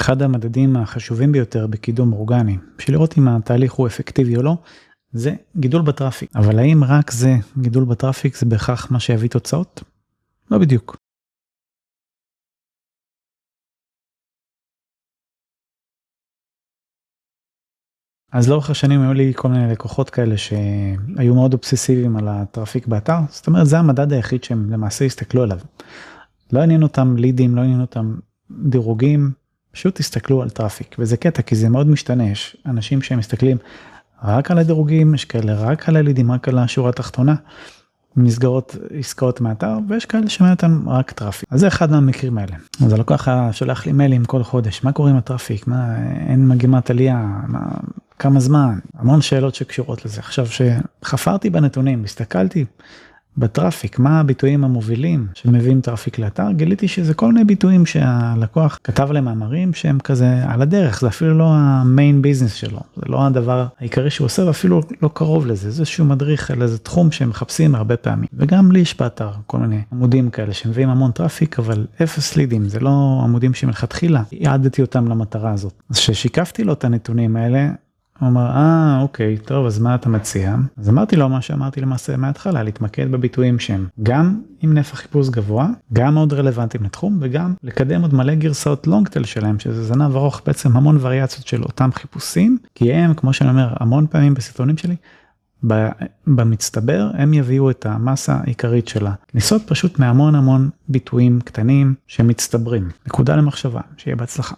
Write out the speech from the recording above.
אחד המדדים החשובים ביותר בקידום אורגני, בשביל לראות אם התהליך הוא אפקטיבי או לא, זה גידול ב traffic. אבל האם רק זה, גידול ב traffic, זה בהכרח מה שיביא תוצאות? לא בדיוק. אז לאורך השנים היו לי כל מיני לקוחות כאלה שהיו מאוד אובססיביים על ה traffic באתר, זאת אומרת זה המדד היחיד שהם למעשה הסתכלו עליו. לא עניין אותם לידים, לא עניין אותם דירוגים, פשוט תסתכלו על traffic, וזה קטע כי זה מאוד משתנה, יש אנשים שהם מסתכלים רק על הדירוגים, יש כאלה רק על הלידים, רק על השורה התחתונה, נסגרות עסקאות מאתר, ויש כאלה שמעניין אותם רק traffic. אז זה אחד מהמקרים האלה. אז הלקוח שולח לי מיילים כל חודש, מה קורה עם ה traffic, מה, אין מגמת עלייה, מה, כמה זמן, המון שאלות שקשורות לזה. עכשיו שחפרתי בנתונים, הסתכלתי ב traffic, מה הביטויים המובילים שמביאים traffic לאתר, גיליתי שזה כל מיני ביטויים שהלקוח כתב להם מאמרים שהם כזה על הדרך, זה אפילו לא ה main business שלו, זה לא הדבר העיקרי שהוא עושה ואפילו לא קרוב לזה, זה איזשהו מדריך על איזה תחום שהם מחפשים הרבה פעמים. וגם לי יש באתר כל מיני עמודים כאלה שמביאים המון traffic, אבל אפס לידים, זה לא עמודים שמלכתחילה יעדתי אותם למטרה הזאת. אז כששיקפתי לו את הנתונים האלה, הוא אמר, אה, אוקיי, טוב, אז מה אתה מציע? אז אמרתי לו מה שאמרתי למעשה מההתחלה, להתמקד בביטויים שהם גם עם נפח חיפוש גבוה, גם מאוד רלוונטיים לתחום, וגם לקדם עוד מלא גרסאות long tail שלהם, שזה זנב ארוך, בעצם המון וריאציות של אותם חיפושים, כי הם, כמו שאני אומר, המון פעמים בסרטונים שלי, במצטבר הם יביאו את המסה העיקרית של הכניסות פשוט מהמון המון ביטויים קטנים שמצטברים. נקודה למחשבה, שיהיה בהצלחה.